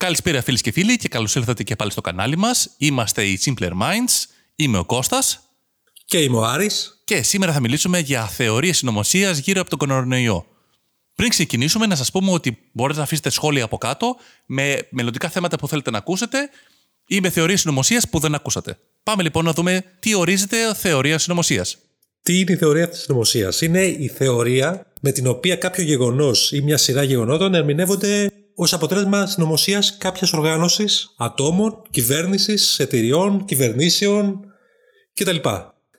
Καλησπέρα φίλες και φίλοι και καλώς ήρθατε και πάλι στο κανάλι μας. Είμαστε οι Simpler Minds. Είμαι ο Κώστας. Και είμαι ο Άρης. Και σήμερα θα μιλήσουμε για θεωρίες συνωμοσίας γύρω από τον κορονοϊό. Πριν ξεκινήσουμε, να σας πούμε ότι μπορείτε να αφήσετε σχόλια από κάτω με μελλοντικά θέματα που θέλετε να ακούσετε ή με θεωρίες συνωμοσίας που δεν ακούσατε. Πάμε λοιπόν να δούμε τι ορίζεται θεωρία συνωμοσίας. Τι είναι η θεωρία της συνωμοσίας, Είναι η θεωρία με την οποία κάποιο γεγονός ή μια σειρά γεγονότων ερμηνεύονται ως αποτέλεσμα συνωμοσίας κάποια οργάνωσης, ατόμων, κυβέρνησης, εταιριών, κυβερνήσεων κτλ.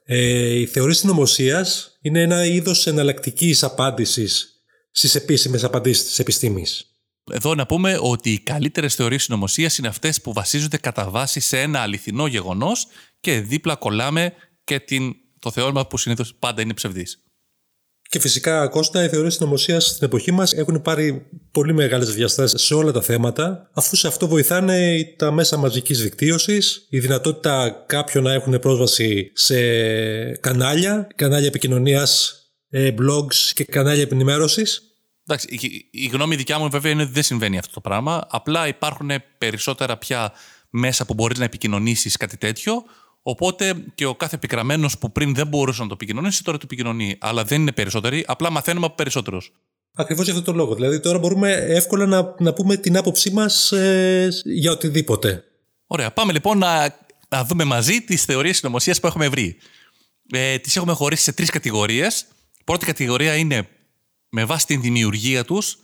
Ε, η θεωρία συνωμοσίας είναι ένα είδος εναλλακτικής απάντησης στις επίσημες απαντήσεις της επιστήμης. Εδώ να πούμε ότι οι καλύτερες θεωρίες συνωμοσίας είναι αυτές που βασίζονται κατά βάση σε ένα αληθινό γεγονός και δίπλα κολλάμε και την, το θεώρημα που συνήθως πάντα είναι ψευδής. Και φυσικά, Κώστα, οι θεωρίες συνωμοσίας στην εποχή μας έχουν πάρει πολύ μεγάλες διαστάσει σε όλα τα θέματα, αφού σε αυτό βοηθάνε τα μέσα μαζικής δικτύωσης, η δυνατότητα κάποιων να έχουν πρόσβαση σε κανάλια, κανάλια επικοινωνίας, ε, blogs και κανάλια επενημέρωση. Εντάξει, η, γνώμη δικιά μου βέβαια είναι ότι δεν συμβαίνει αυτό το πράγμα. Απλά υπάρχουν περισσότερα πια μέσα που μπορείς να επικοινωνήσεις κάτι τέτοιο. Οπότε και ο κάθε επικραμμένος που πριν δεν μπορούσε να το επικοινωνήσει, τώρα το επικοινωνεί. Αλλά δεν είναι περισσότεροι, απλά μαθαίνουμε από περισσότερους. Ακριβώς για αυτόν τον λόγο. Δηλαδή τώρα μπορούμε εύκολα να, να πούμε την άποψή μας ε, για οτιδήποτε. Ωραία. Πάμε λοιπόν να, να δούμε μαζί τις θεωρίες συνωμοσίας που έχουμε βρει. Ε, τις έχουμε χωρίσει σε τρεις κατηγορίες. Πρώτη κατηγορία είναι με βάση την δημιουργία τους,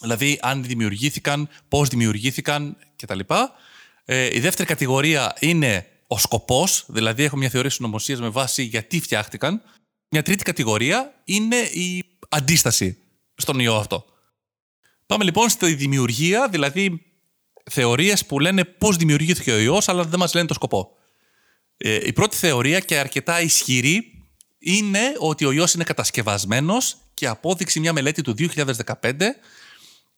δηλαδή αν δημιουργήθηκαν, πώς δημιουργήθηκαν κτλ. Ε, η δεύτερη κατηγορία είναι ο σκοπός, δηλαδή έχω μια θεωρία συνωμοσίας με βάση γιατί φτιάχτηκαν. Μια τρίτη κατηγορία είναι η αντίσταση στον ιό αυτό. Πάμε λοιπόν στη δημιουργία, δηλαδή θεωρίες που λένε πώς δημιουργήθηκε ο ιός, αλλά δεν μας λένε το σκοπό. Ε, η πρώτη θεωρία και αρκετά ισχυρή είναι ότι ο ιός είναι κατασκευασμένος και απόδειξη μια μελέτη του 2015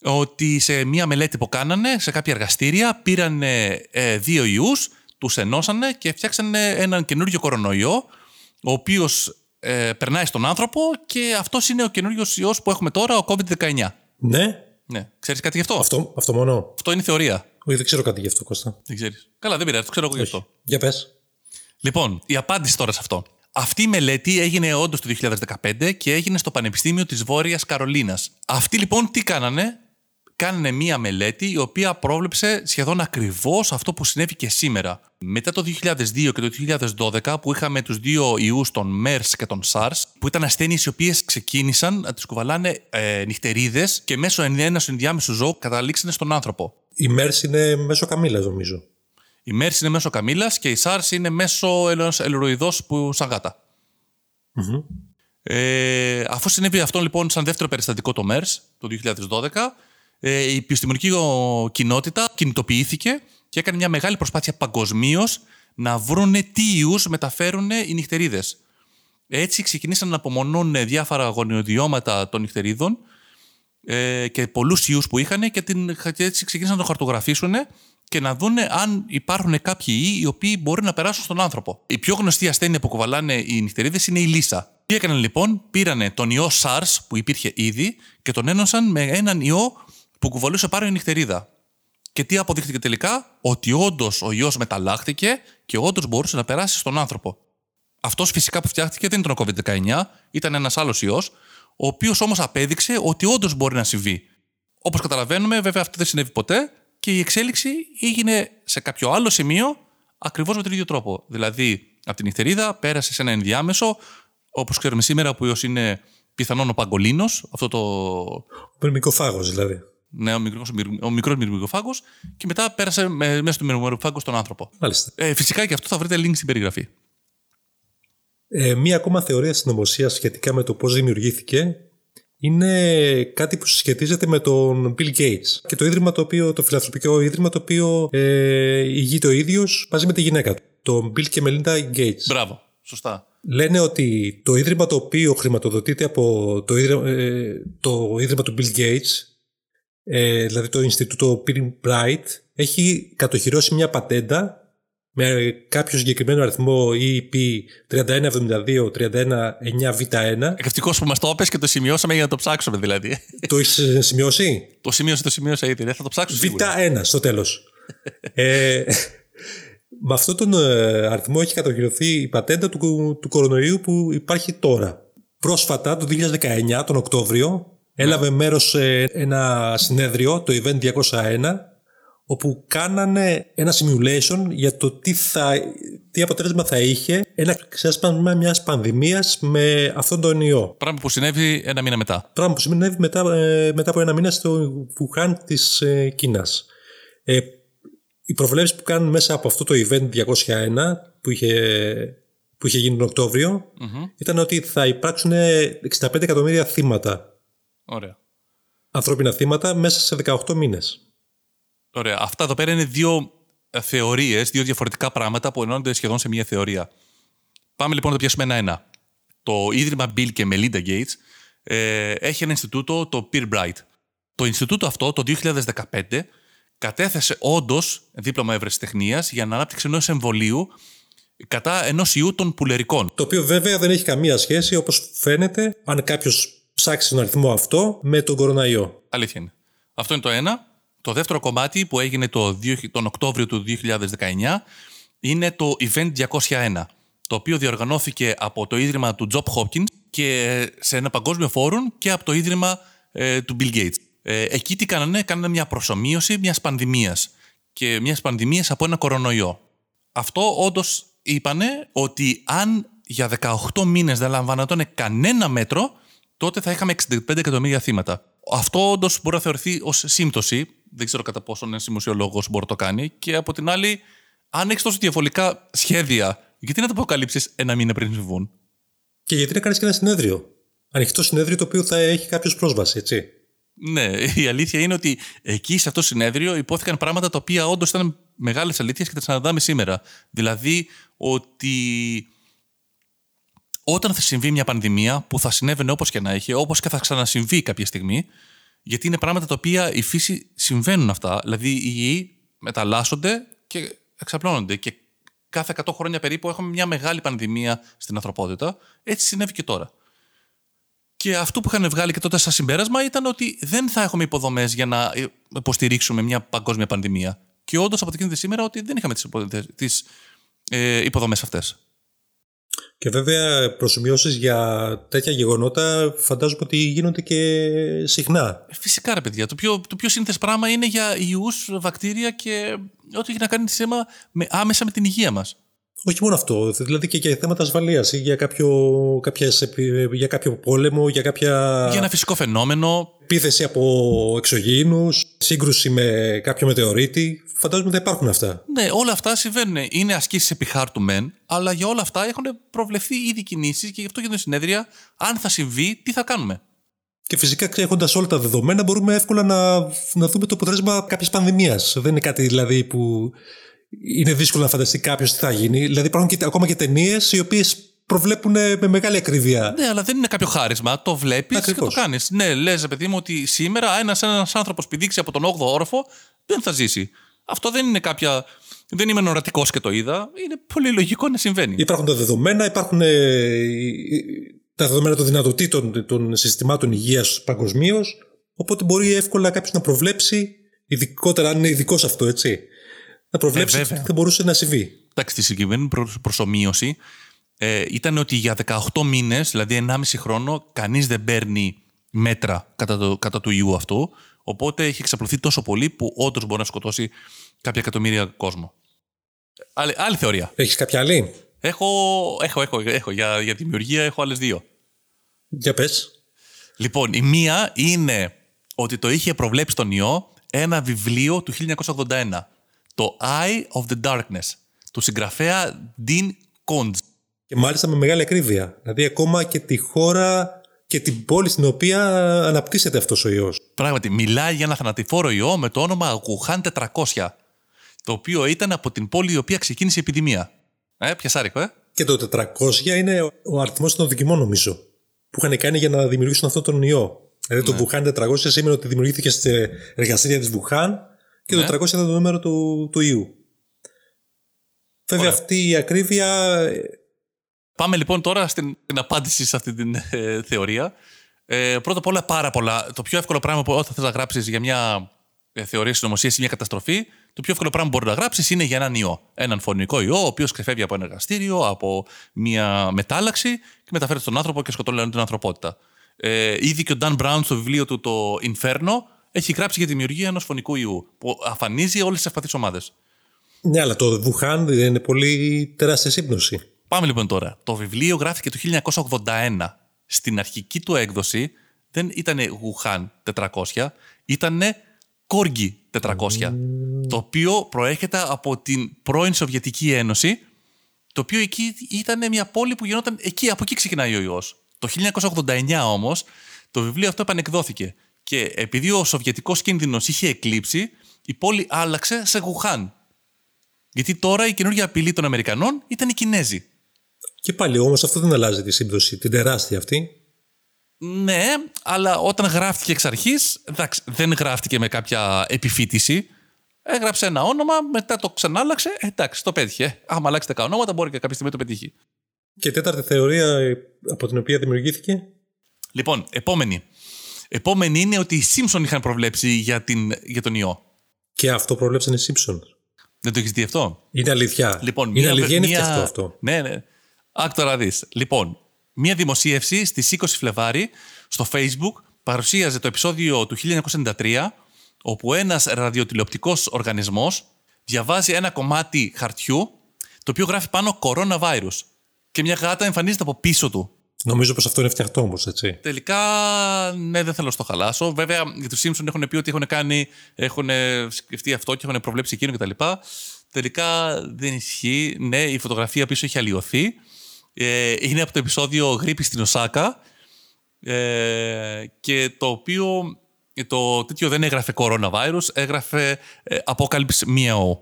ότι σε μια μελέτη που κάνανε σε κάποια εργαστήρια πήραν ε, δύο ιούς, τους ενώσανε και φτιάξανε έναν καινούργιο κορονοϊό ο οποίος ε, περνάει στον άνθρωπο και αυτός είναι ο καινούριο ιός που έχουμε τώρα, ο COVID-19. Ναι. Ναι. Ξέρεις κάτι γι' αυτό; Αυτό, αυτό μόνο. Αυτό είναι θεωρία. Όχι, δεν ξέρω κάτι γι' αυτό, Κώστα. Δεν ξέρεις. Καλά, δεν πειράζει, το ξέρω εγώ γι' αυτό. Για πες. Λοιπόν, η απάντηση τώρα σε αυτό. Αυτή η μελέτη έγινε όντως το 2015 και έγινε στο Πανεπιστήμιο της Βόρειας Καρολίνας. Αυτοί λοιπόν τι κάνανε, κάνανε μία μελέτη η οποία πρόβλεψε σχεδόν ακριβώς αυτό που συνέβη και σήμερα. Μετά το 2002 και το 2012 που είχαμε τους δύο ιούς, τον MERS και τον SARS, που ήταν ασθένειες οι οποίες ξεκίνησαν να τις κουβαλάνε ε, νυχτερίδες και μέσω ενό ενδιάμεσου ζώου καταλήξανε στον άνθρωπο. Η MERS είναι μέσω καμίλα, νομίζω. Η MERS είναι μέσω καμίλα και η SARS είναι μέσω ενό ελουροειδό που σαν γατα Ε, αφού συνέβη αυτό λοιπόν σαν δεύτερο περιστατικό το MERS το 2012, ε, η επιστημονική κοινότητα κινητοποιήθηκε και έκανε μια μεγάλη προσπάθεια παγκοσμίως να βρουν τι ιούς μεταφέρουν οι νυχτερίδες. Έτσι ξεκινήσαν να απομονώνουν διάφορα γονιοδιώματα των νυχτερίδων ε, και πολλούς ιούς που είχαν και, την, και έτσι ξεκίνησαν να το χαρτογραφήσουν και να δουν αν υπάρχουν κάποιοι ιοί οι οποίοι μπορεί να περάσουν στον άνθρωπο. Η πιο γνωστή ασθένεια που κουβαλάνε οι νυχτερίδες είναι η λύσα. Τι έκαναν λοιπόν, πήρανε τον ιό SARS που υπήρχε ήδη και τον ένωσαν με έναν ιό που κουβαλούσε πάρω η νυχτερίδα. Και τι αποδείχθηκε τελικά, ότι όντως ο ιό μεταλλάχθηκε και όντως μπορούσε να περάσει στον άνθρωπο. Αυτός φυσικά που φτιάχτηκε δεν ήταν ο COVID-19, ήταν ένας άλλος ιό, ο οποίος όμως απέδειξε ότι όντως μπορεί να συμβεί. Όπως καταλαβαίνουμε, βέβαια αυτό δεν συνέβη ποτέ και η εξέλιξη έγινε σε κάποιο άλλο σημείο ακριβώς με τον ίδιο τρόπο. Δηλαδή, από την νυχτερίδα πέρασε σε ένα ενδιάμεσο, όπως ξέρουμε σήμερα, που είναι πιθανόν ο παγκολίνος, αυτό το. Ο μυρμικοφάγο δηλαδή. Ναι, ο μικρό ο μικρός μυρμικοφάγο και μετά πέρασε μέσα του μυρμικοφάγου στον άνθρωπο. Μάλιστα. Ε, φυσικά και αυτό θα βρείτε link στην περιγραφή. Ε, μία ακόμα θεωρία συνωμοσία σχετικά με το πώς δημιουργήθηκε είναι κάτι που συσχετίζεται με τον Bill Gates και το ίδρυμα το οποίο, το φιλανθρωπικό ίδρυμα το οποίο ε, ηγείται ο ίδιος μαζί με τη γυναίκα του, τον Bill και Melinda Gates. Μπράβο, σωστά. Λένε ότι το ίδρυμα το οποίο χρηματοδοτείται από το ίδρυμα, ε, το ίδρυμα του Bill Gates ε, δηλαδή το Ινστιτούτο Bill Bright, έχει κατοχυρώσει μια πατέντα με κάποιο συγκεκριμένο αριθμό EP 3172-319β1. Ευτυχώ που μας το έπε και το σημειώσαμε για να το ψάξουμε δηλαδή. Το έχεις σημειώσει; το σημείωσε, το σημείωσα ήδη. Δεν θα το ψάξω σίγουρα. Β1 στο τέλος. ε, με αυτόν τον ε, αριθμό έχει κατοχυρωθεί η πατέντα του, του κορονοϊού που υπάρχει τώρα. Πρόσφατα, το 2019, τον Οκτώβριο, έλαβε μέρος σε ένα συνέδριο, το Event 201, όπου κάνανε ένα simulation για το τι, θα, τι αποτέλεσμα θα είχε ένα ξέσπασμα μιας πανδημίας με αυτόν τον ιό. Πράγμα που συνέβη ένα μήνα μετά. Πράγμα που συνέβη μετά, ε, μετά από ένα μήνα στο Βουχάν της ε, Κίνας. Ε, οι προβλέψεις που κάνουν μέσα από αυτό το event 201 που είχε, που είχε γίνει τον οκτωβριο ήταν ότι θα υπάρξουν 65 εκατομμύρια θύματα. Ωραία. Ανθρώπινα θύματα μέσα σε 18 μήνες. Ωραία. Αυτά εδώ πέρα είναι δύο ε, θεωρίες, δύο διαφορετικά πράγματα που ενώνονται σχεδόν σε μία θεωρία. Πάμε λοιπόν να το πιάσουμε ένα-ένα. Το Ίδρυμα Bill και Melinda Gates ε, έχει ένα Ινστιτούτο, το Peer Bright. Το Ινστιτούτο αυτό το 2015 κατέθεσε όντως δίπλωμα ευρεσιτεχνία για να ανάπτυξη ενός εμβολίου κατά ενός ιού των πουλερικών. Το οποίο βέβαια δεν έχει καμία σχέση, όπως φαίνεται, αν κάποιος ψάξει τον αριθμό αυτό με τον κοροναϊό. Αλήθεια είναι. Αυτό είναι το ένα. Το δεύτερο κομμάτι που έγινε το, τον Οκτώβριο του 2019 είναι το Event 201, το οποίο διοργανώθηκε από το Ίδρυμα του Job Hopkins και σε ένα παγκόσμιο φόρουμ και από το Ίδρυμα ε, του Bill Gates. Ε, εκεί τι κάνανε, κάνανε μια προσωμείωση μιας πανδημίας και μιας πανδημίας από ένα κορονοϊό. Αυτό όντως είπανε ότι αν για 18 μήνες δεν λαμβάνονταν κανένα μέτρο, τότε θα είχαμε 65 εκατομμύρια θύματα. Αυτό όντως μπορεί να θεωρηθεί ως σύμπτωση. Δεν ξέρω κατά πόσο ένας δημοσιολόγος μπορεί να το κάνει. Και από την άλλη, αν έχεις τόσο διαφορετικά σχέδια, γιατί να το αποκαλύψεις ένα μήνα πριν συμβούν; Και γιατί να κάνεις και ένα συνέδριο; Ανοιχτό συνέδριο το οποίο θα έχει κάποιος πρόσβαση, έτσι. Ναι, η αλήθεια είναι ότι εκεί σε αυτό το συνέδριο υπόθηκαν πράγματα τα οποία όντως ήταν μεγάλες αλήθειες και τα συναντάμε σήμερα. Δηλαδή ότι όταν θα συμβεί μια πανδημία που θα συνέβαινε όπως και να έχει, όπως και θα ξανασυμβεί κάποια στιγμή, γιατί είναι πράγματα τα οποία η φύση συμβαίνουν αυτά. Δηλαδή οι ιοί μεταλλάσσονται και εξαπλώνονται. Και κάθε 100 χρόνια περίπου έχουμε μια μεγάλη πανδημία στην ανθρωπότητα. Έτσι συνέβη και τώρα. Και αυτό που είχαν βγάλει και τότε σαν συμπέρασμα ήταν ότι δεν θα έχουμε υποδομές για να υποστηρίξουμε μια παγκόσμια πανδημία. Και όντως αποδεικνύεται σήμερα ότι δεν είχαμε τις ε, υποδομές αυτές. Και βέβαια προσωμιώσεις για τέτοια γεγονότα φαντάζομαι ότι γίνονται και συχνά. Ε, φυσικά ρε παιδιά. Το πιο, το πιο σύνθεση πράγμα είναι για ιούς, βακτήρια και ό,τι έχει να κάνει θέμα με, άμεσα με την υγεία μας. Όχι μόνο αυτό, δηλαδή και για θέματα ασφαλείας ή για κάποιο, κάποιες, για κάποιο πόλεμο, για κάποια. Για ένα φυσικό φαινόμενο. Επίθεση από εξωγήινους, σύγκρουση με κάποιο μετεωρίτη. Φαντάζομαι ότι υπάρχουν αυτά. Ναι, όλα αυτά συμβαίνουν. Είναι ασκήσεις επί χάρτου μεν, αλλά για όλα αυτά έχουν προβλεφθεί ήδη κινήσεις και γι' αυτό γίνονται συνέδρια. Αν θα συμβεί, τι θα κάνουμε; Και φυσικά έχοντας όλα τα δεδομένα, μπορούμε εύκολα να, να δούμε το αποτέλεσμα κάποιας πανδημίας. Δεν είναι κάτι δηλαδή που είναι δύσκολο να φανταστεί κάποιος τι θα γίνει. Δηλαδή υπάρχουν και, ακόμα και ταινίες οι οποίες προβλέπουν με μεγάλη ακρίβεια. Ναι, αλλά δεν είναι κάποιο χάρισμα. Το βλέπεις και το κάνεις. Ναι, λες, παιδί μου, ότι σήμερα ένας ένας άνθρωπος πηδήξει από τον 8ο όροφο δεν θα ζήσει. Αυτό δεν είναι κάποια. Δεν είμαι νορατικός και το είδα. Είναι πολύ λογικό να συμβαίνει. Υπάρχουν τα δεδομένα, υπάρχουν ε, τα δεδομένα των δυνατοτήτων των συστημάτων υγείας παγκοσμίως. Οπότε μπορεί εύκολα κάποιος να προβλέψει, ειδικότερα αν είναι ειδικός αυτό, έτσι να προβλέψεις ε, τι θα μπορούσε να συμβεί. Εντάξει, τη συγκεκριμένη προσωμείωση ε, ήταν ότι για 18 μήνες, δηλαδή 1,5 χρόνο, κανείς δεν παίρνει μέτρα κατά, το, κατά του ιού αυτού. Οπότε έχει εξαπλωθεί τόσο πολύ που όντως μπορεί να σκοτώσει κάποια εκατομμύρια κόσμο. Άλλη, άλλη θεωρία. Έχεις κάποια άλλη; Έχω, έχω, έχω, έχω. Για, για δημιουργία έχω άλλες δύο. Για πες. Λοιπόν, η μία είναι ότι το είχε προβλέψει τον ιό ένα βιβλίο του 1981 το Eye of the Darkness του συγγραφέα Dean Koontz. Και μάλιστα με μεγάλη ακρίβεια. Δηλαδή ακόμα και τη χώρα και την πόλη στην οποία αναπτύσσεται αυτός ο ιός. Πράγματι, μιλάει για ένα θανατηφόρο ιό με το όνομα Wuhan 400, το οποίο ήταν από την πόλη η οποία ξεκίνησε η επιδημία. Ε, πιασάρικο, ε. Και το 400 είναι ο αριθμός των δοκιμών νομίζω, που είχαν κάνει για να δημιουργήσουν αυτόν τον ιό. Δηλαδή ναι. το Wuhan 400 σημαίνει ότι δημιουργήθηκε σε εργαστήρια της Wuhan και το 300 ναι. ήταν το νούμερο του, του ιού. Βέβαια, αυτή η ακρίβεια. Πάμε λοιπόν τώρα στην, στην απάντηση σε αυτή την ε, θεωρία. Ε, πρώτα απ' όλα, πάρα πολλά. Το πιο εύκολο πράγμα που όταν θες να γράψεις για μια ε, θεωρία συνωμοσίας ή μια καταστροφή, το πιο εύκολο πράγμα που μπορείς να γράψεις είναι για έναν ιό. Έναν φωνικό ιό, ο οποίος ξεφεύγει από ένα εργαστήριο, από μια μετάλλαξη και μεταφέρει στον άνθρωπο και σκοτώνει την ανθρωπότητα. Ε, ήδη και ο Dan Brown στο βιβλίο του το Inferno έχει γράψει για τη δημιουργία ενός φωνικού ιού που αφανίζει όλες τις ευπαθείς ομάδες. Ναι, αλλά το Βουχάν δεν είναι πολύ τεράστια σύμπνοση. Πάμε λοιπόν τώρα. Το βιβλίο γράφτηκε το 1981. Στην αρχική του έκδοση δεν ήταν Wuhan 400, ήταν Κόργι 400. Το οποίο προέρχεται από την πρώην Σοβιετική Ένωση, το οποίο εκεί ήταν μια πόλη που γινόταν εκεί, από εκεί ξεκινάει ο ιός. Το 1989 όμως το βιβλίο αυτό επανεκδόθηκε και επειδή ο Σοβιετικός κίνδυνος είχε εκλείψει, η πόλη άλλαξε σε Γουχάν. Γιατί τώρα η καινούργια απειλή των Αμερικανών ήταν οι Κινέζοι. Και πάλι όμως αυτό δεν αλλάζει τη σύμπτωση, την τεράστια αυτή. Ναι, αλλά όταν γράφτηκε εξ αρχής, δεν γράφτηκε με κάποια επιφύτηση. Έγραψε ένα όνομα, μετά το ξανάλαξε. Ε, εντάξει, το πέτυχε. Άμα αλλάξει 10 ονόματα, μπορεί και κάποια στιγμή το πετύχει. Και τέταρτη θεωρία ε, από την οποία δημιουργήθηκε. Λοιπόν, επόμενη. Επόμενη είναι ότι οι Σίμψον είχαν προβλέψει για, την, για τον ιό. Και αυτό προβλέψαν οι Σίμψον. Δεν το έχεις δει αυτό; Είναι αλήθεια. Λοιπόν, είναι αλήθεια, είναι μια... αυτό. Ναι, ναι. Άκου τώρα δεις. Λοιπόν, μία δημοσίευση στις 20 Φλεβάρι στο Facebook παρουσίαζε το επεισόδιο του 1993 όπου ένας ραδιοτηλεοπτικός οργανισμός διαβάζει ένα κομμάτι χαρτιού το οποίο γράφει πάνω coronavirus και μια γάτα εμφανίζεται από πίσω του. Νομίζω πως αυτό είναι φτιαχτό όμως, έτσι. Τελικά, ναι, δεν θέλω να το χαλάσω. Βέβαια, για του Simpson έχουν πει ότι έχουν κάνει, έχουν σκεφτεί αυτό και έχουν προβλέψει εκείνο κτλ. Τελικά δεν ισχύει. Ναι, η φωτογραφία πίσω έχει αλλοιωθεί. Ε, είναι από το επεισόδιο Γρήπη στην Οσάκα. Ε, και το οποίο το τέτοιο δεν έγραφε coronavirus, έγραφε ε, Apocalypse Meow.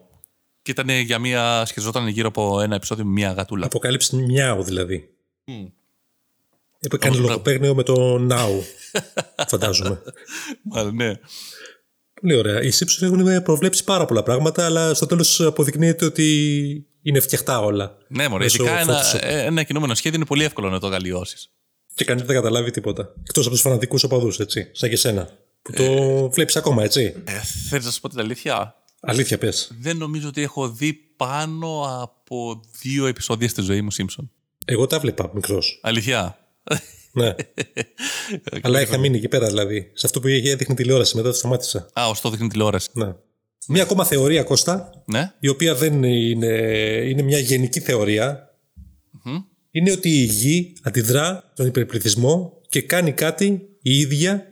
Και ήταν για μία, σχεδιαζόταν γύρω από ένα επεισόδιο με μία γατούλα. Apocalypse Meow δηλαδή. Mm. Έκανε λογοπαίγνιο με το Now, φαντάζομαι. Μάλλον, ναι. Πολύ ωραία. Οι Simpsons έχουν προβλέψει πάρα πολλά πράγματα, αλλά στο τέλος αποδεικνύεται ότι είναι φτιαχτά όλα. Ναι, μωρέ. Ειδικά ένα, ένα κινούμενο σχέδιο είναι πολύ εύκολο να το γαλλιώσει. Και κανείς δεν καταλάβει τίποτα. Εκτός από τους φανατικούς οπαδούς, έτσι. Σαν και σένα. Που το ε, βλέπεις ακόμα, έτσι. Ε, Θέλεις να σου πω την αλήθεια; Αλήθεια, πες. Δεν νομίζω ότι έχω δει πάνω από δύο επεισόδια στη ζωή μου Simpson. Εγώ τα βλέπα μικρός. Αλήθεια; Ναι. Αλλά είχα μείνει εκεί πέρα δηλαδή. Σε αυτό που είχε έδειχνε τηλεόραση, μετά το σταμάτησα. Α, ω το δείχνει τηλεόραση. Ναι. Μια ακόμα θεωρία, Κώστα, ναι. η οποία δεν είναι, είναι μια γενική είναι ότι η γη αντιδρά στον υπερπληθυσμό και κάνει κάτι η ίδια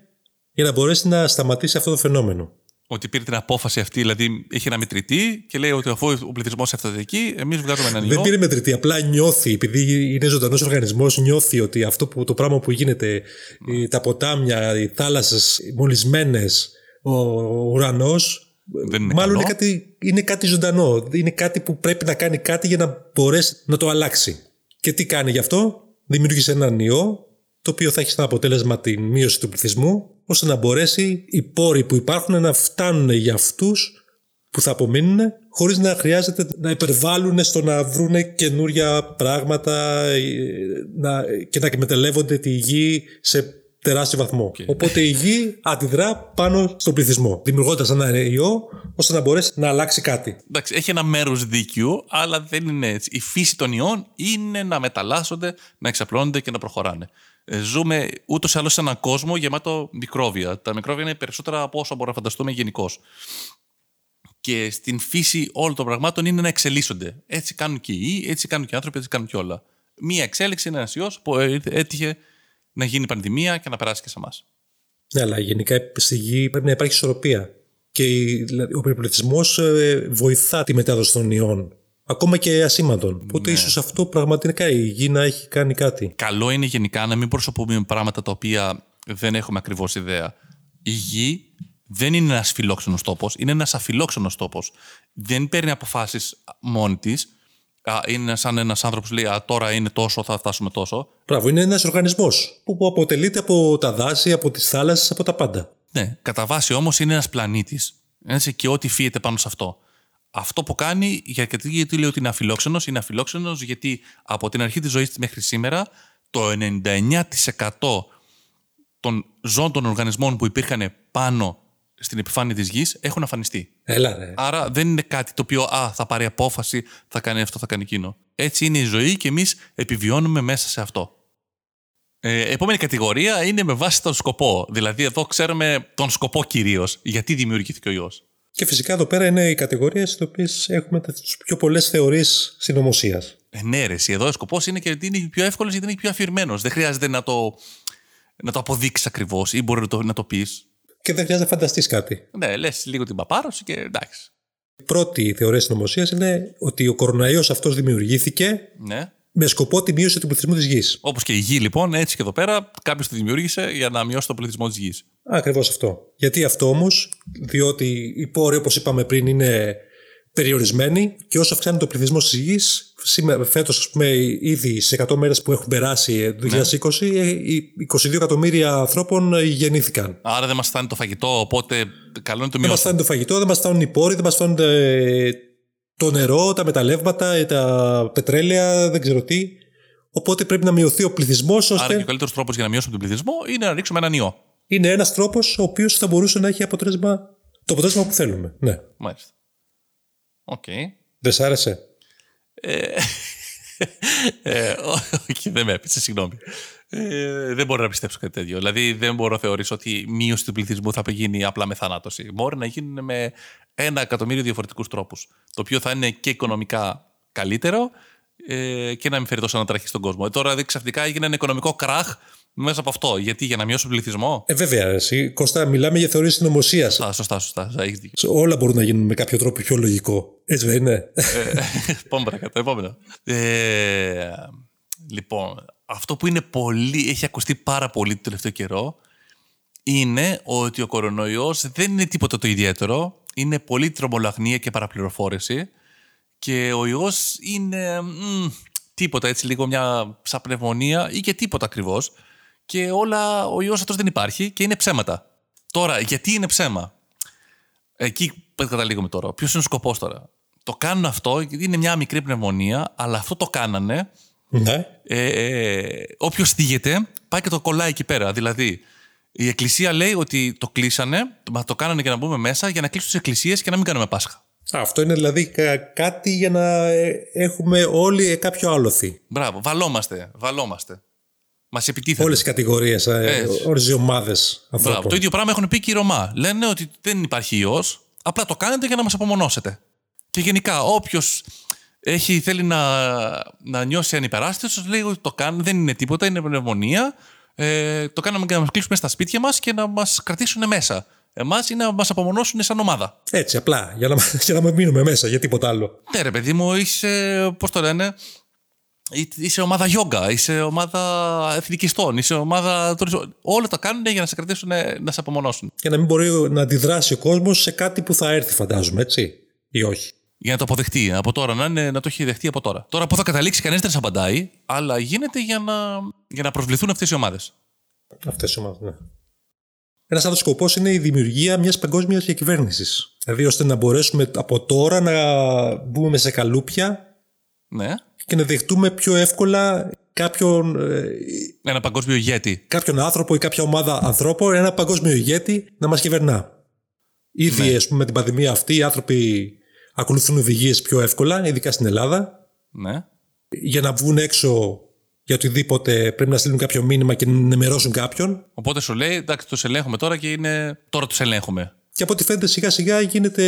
για να μπορέσει να σταματήσει αυτό το φαινόμενο ότι πήρε την απόφαση αυτή, δηλαδή έχει ένα μετρητή και λέει ότι αφού ο πληθυσμός έφτασε εκεί, εμείς βγάζουμε έναν ιό. Δεν πήρε μετρητή, απλά νιώθει, επειδή είναι ζωντανός οργανισμός, νιώθει ότι αυτό που, το πράγμα που γίνεται, τα ποτάμια, οι θάλασσες μολυσμένες, ο ουρανός. Μάλλον είναι κάτι, είναι κάτι ζωντανό. Είναι κάτι που πρέπει να κάνει κάτι για να μπορέσει να το αλλάξει. Και τι κάνει γι' αυτό, δημιούργησε έναν ιό, το οποίο θα έχει σαν αποτέλεσμα τη μείωση του πληθυσμού ώστε να μπορέσει οι πόροι που υπάρχουν να φτάνουν για αυτούς που θα απομείνουν χωρίς να χρειάζεται να υπερβάλλουν στο να βρουν καινούρια πράγματα ε, να, και να εκμεταλλεύονται τη γη σε τεράστιο βαθμό. Οπότε η γη αντιδρά πάνω στον πληθυσμό, δημιουργώντας ένα ιό ώστε να μπορέσει να αλλάξει κάτι. Εντάξει, έχει ένα μέρος δίκαιου, αλλά δεν είναι έτσι. Η φύση των ιών είναι να μεταλλάσσονται, να εξαπλώνονται και να προχωράνε. Ε, ζούμε ούτως ή άλλως σε έναν κόσμο γεμάτο μικρόβια. Τα μικρόβια είναι περισσότερα από όσο μπορούμε να φανταστούμε γενικώς. Και στην φύση όλων των πραγμάτων είναι να εξελίσσονται. Έτσι κάνουν και οι ιοί, έτσι κάνουν και οι άνθρωποι, έτσι κάνουν και όλα. Μία εξέλιξη είναι ένας ιός που έτυχε να γίνει πανδημία και να περάσει και σε εμάς. Ναι, αλλά γενικά στη γη πρέπει να υπάρχει ισορροπία. Και ο περιπληθισμό ε, βοηθά τη μετάδοση των ιών ακόμα και ασήμαντων. Οπότε ναι. ίσως αυτό πραγματικά η γη να έχει κάνει κάτι. Καλό είναι γενικά να μην προσωπούμε πράγματα τα οποία δεν έχουμε ακριβώς ιδέα. Η γη δεν είναι ένας φιλόξενος τόπος, είναι ένας αφιλόξενος τόπος. Δεν παίρνει αποφάσεις μόνη της. Είναι σαν ένας άνθρωπος που λέει Α, τώρα είναι τόσο, θα φτάσουμε τόσο. Μπράβο, είναι ένας οργανισμός που αποτελείται από τα δάση, από τις θάλασσες, από τα πάντα. Ναι, κατά βάση όμως είναι ένας πλανήτης. Και ό,τι φύγεται πάνω σε αυτό. Αυτό που κάνει, γιατί, γιατί λέει ότι είναι αφιλόξενος, είναι αφιλόξενος γιατί από την αρχή της ζωής μέχρι σήμερα το 99% των ζώων των οργανισμών που υπήρχαν πάνω στην επιφάνεια της γης έχουν αφανιστεί. Έλα, ρε. Άρα δεν είναι κάτι το οποίο α, θα πάρει απόφαση, θα κάνει αυτό, θα κάνει εκείνο. Έτσι είναι η ζωή και εμείς επιβιώνουμε μέσα σε αυτό. Ε, επόμενη κατηγορία είναι με βάση τον σκοπό. Δηλαδή, εδώ ξέρουμε τον σκοπό κυρίως. Γιατί δημιουργήθηκε ο ιός. Και φυσικά εδώ πέρα είναι οι κατηγορίες στις οποίες έχουμε τι πιο πολλές θεωρίες συνωμοσίας. Ε, ναι, ρε, εσύ, εδώ ο σκοπός είναι και ότι είναι πιο εύκολος γιατί είναι πιο αφηρημένο. Δεν χρειάζεται να το, να το αποδείξεις ακριβώς ή μπορεί να το, να το πεις. Και δεν χρειάζεται να φανταστείς κάτι. Ναι, λες λίγο την παπάρωση και εντάξει. Η πρώτη θεωρία συνωμοσίας είναι ότι ο κοροναϊός αυτός δημιουργήθηκε Ναι. Με σκοπό τη μείωση του πληθυσμού της γης. Όπως και η γη, λοιπόν, έτσι και εδώ πέρα, κάποιος τη δημιούργησε για να μειώσει τον πληθυσμό της γης. Ακριβώς αυτό. Γιατί αυτό όμως, διότι οι πόροι, όπως είπαμε πριν, είναι περιορισμένοι και όσο αυξάνει το πληθυσμό της γης, σήμερα, φέτος, ας πούμε, ήδη σε 100 μέρες που έχουν περάσει ε, το 2020, ε, οι 22 εκατομμύρια ανθρώπων ε, γεννήθηκαν. Άρα δεν μας φτάνει το φαγητό, οπότε καλό είναι το Δεν μας μειώσουμε. φτάνει το φαγητό, δεν μας φτάνουν οι πόροι, δεν μας φτάνουν ε, το νερό, τα μεταλλεύματα, ε, τα πετρέλαια, δεν ξέρω τι. Οπότε πρέπει να μειωθεί ο πληθυσμός, Άρα και ώστε ο καλύτερος τρόπος για να μειώσουμε τον πληθυσμό είναι να ρίξουμε έναν ιό. είναι ένας τρόπος ο οποίος θα μπορούσε να έχει αποτέλεσμα, το αποτέλεσμα που θέλουμε. Ναι. Μάλιστα. Οκ. Δεν σ' άρεσε; Ε, όχι, δεν με έπεισε, συγγνώμη. Ε, δεν μπορώ να πιστέψω κάτι τέτοιο. Δηλαδή, δεν μπορώ να θεωρήσω ότι η μείωση του πληθυσμού θα γίνει απλά με θανάτωση. Μπορεί να γίνει με ένα εκατομμύριο διαφορετικούς τρόπους. Το οποίο θα είναι και οικονομικά καλύτερο ε, και να μην φέρει τόσο αναταραχή στον κόσμο. Ε, τώρα δηλαδή, ξαφνικά έγινε ένα οικονομικό κράχ μέσα από αυτό. Γιατί, για να μειώσει τον πληθυσμό; Ε, βέβαια, εσύ, Κώστα, μιλάμε για θεωρίες συνωμοσίας. Σωστά, σωστά, σωστά. Έχεις δίκιο. Όλα μπορούν να γίνουν με κάποιο τρόπο πιο λογικό. Έτσι δεν είναι; Πάμε παρακάτω, επόμενο. Ε, λοιπόν, αυτό που είναι πολύ, έχει ακουστεί πάρα πολύ το τελευταίο καιρό είναι ότι ο κορονοϊός δεν είναι τίποτα το ιδιαίτερο. Είναι πολύ τρομολαγνία και παραπληροφόρηση και ο ιός είναι μ, τίποτα, έτσι λίγο μια σαν πνευμονία ή και τίποτα ακριβώς και όλα, ο ιός αυτός δεν υπάρχει και είναι ψέματα. Τώρα, γιατί είναι ψέμα; Εκεί καταλήγουμε τώρα. Ποιος είναι ο σκοπός τώρα; Το κάνουν αυτό γιατί είναι μια μικρή πνευμονία, αλλά αυτό το κάνανε. ναι. Ε, ε, Όποιος θίγεται, πάει και το κολλάει εκεί πέρα. Δηλαδή, η Εκκλησία λέει ότι το κλείσανε, μα το κάνανε για να μπούμε μέσα, για να κλείσουν τις εκκλησίες και να μην κάνουμε Πάσχα. Αυτό είναι δηλαδή κα- κάτι για να ε, έχουμε όλοι ε, κάποιο άλοθη. Μπράβο, βαλόμαστε. Βαλόμαστε. Μας επιτίθεται. Όλες οι κατηγορίες, Έτσι. όλες οι ομάδες Μπράβο. ανθρώπων. Το ίδιο πράγμα έχουν πει και οι Ρωμά. Λένε ότι δεν υπάρχει ιός, απλά το κάνετε για να μας απομονώσετε. Και γενικά, όποιος θέλει να, να νιώσει ανυπεράσπιστο, λέει ότι το κάνουν, δεν είναι τίποτα, είναι πνευμονία. Ε, το κάναμε για να μας κλείσουμε στα σπίτια μας και να μας κρατήσουν μέσα. Εμάς ή να μας απομονώσουν σαν ομάδα. Έτσι, απλά, για να, για να μην μείνουμε μέσα, για τίποτα άλλο. Ναι, ρε παιδί μου, είσαι. Πώς το λένε. Είσαι ομάδα γιόγκα, είσαι ομάδα εθνικιστών, είσαι ομάδα. τουριστών. Όλα τα κάνουν για να σε κρατήσουν, να σε απομονώσουν. Για να μην μπορεί να αντιδράσει ο κόσμος σε κάτι που θα έρθει, φαντάζομαι, έτσι. Ή όχι. Για να το αποδεχτεί από τώρα, να, είναι, να το έχει δεχτεί από τώρα. Τώρα που θα καταλήξει, κανείς δεν σα απαντάει, αλλά γίνεται για να, για να προσβληθούν αυτές οι ομάδες. Αυτές οι ομάδες, ναι. Ένας άλλος σκοπός είναι η δημιουργία μιας παγκόσμιας διακυβέρνησης. Δηλαδή, ώστε να μπορέσουμε από τώρα να μπούμε σε καλούπια Ναι. και να δεχτούμε πιο εύκολα κάποιον, ε, Ένα παγκόσμιο ηγέτη. κάποιον άνθρωπο ή κάποια ομάδα ανθρώπων, ένα παγκόσμιο ηγέτη να μας κυβερνά. Ήδη, Ναι. ας πούμε, με την πανδημία αυτή, οι άνθρωποι ακολουθούν οδηγίες πιο εύκολα, ειδικά στην Ελλάδα. Ναι. Για να βγουν έξω για οτιδήποτε πρέπει να στείλουν κάποιο μήνυμα και να ενημερώσουν κάποιον. Οπότε σου λέει, εντάξει, τους ελέγχουμε τώρα και είναι. Τώρα τους ελέγχουμε. Και από ό,τι φαίνεται σιγά σιγά γίνεται.